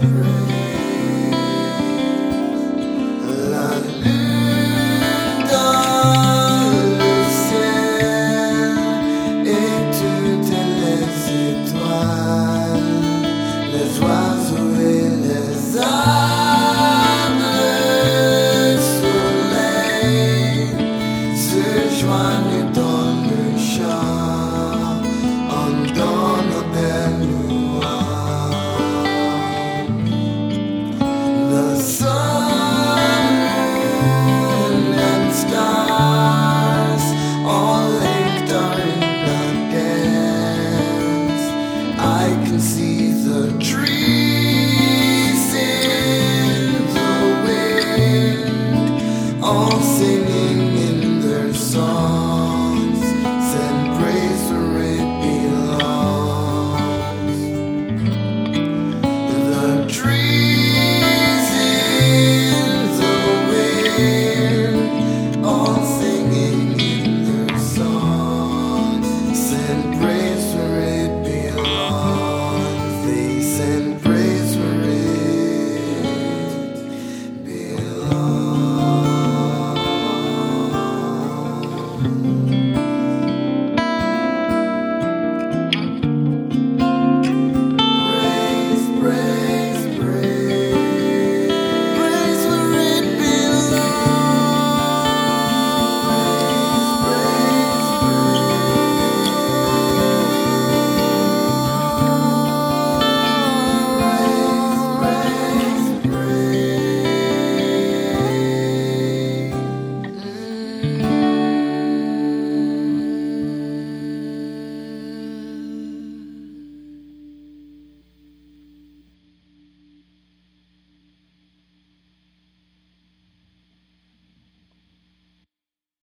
Christmas. sim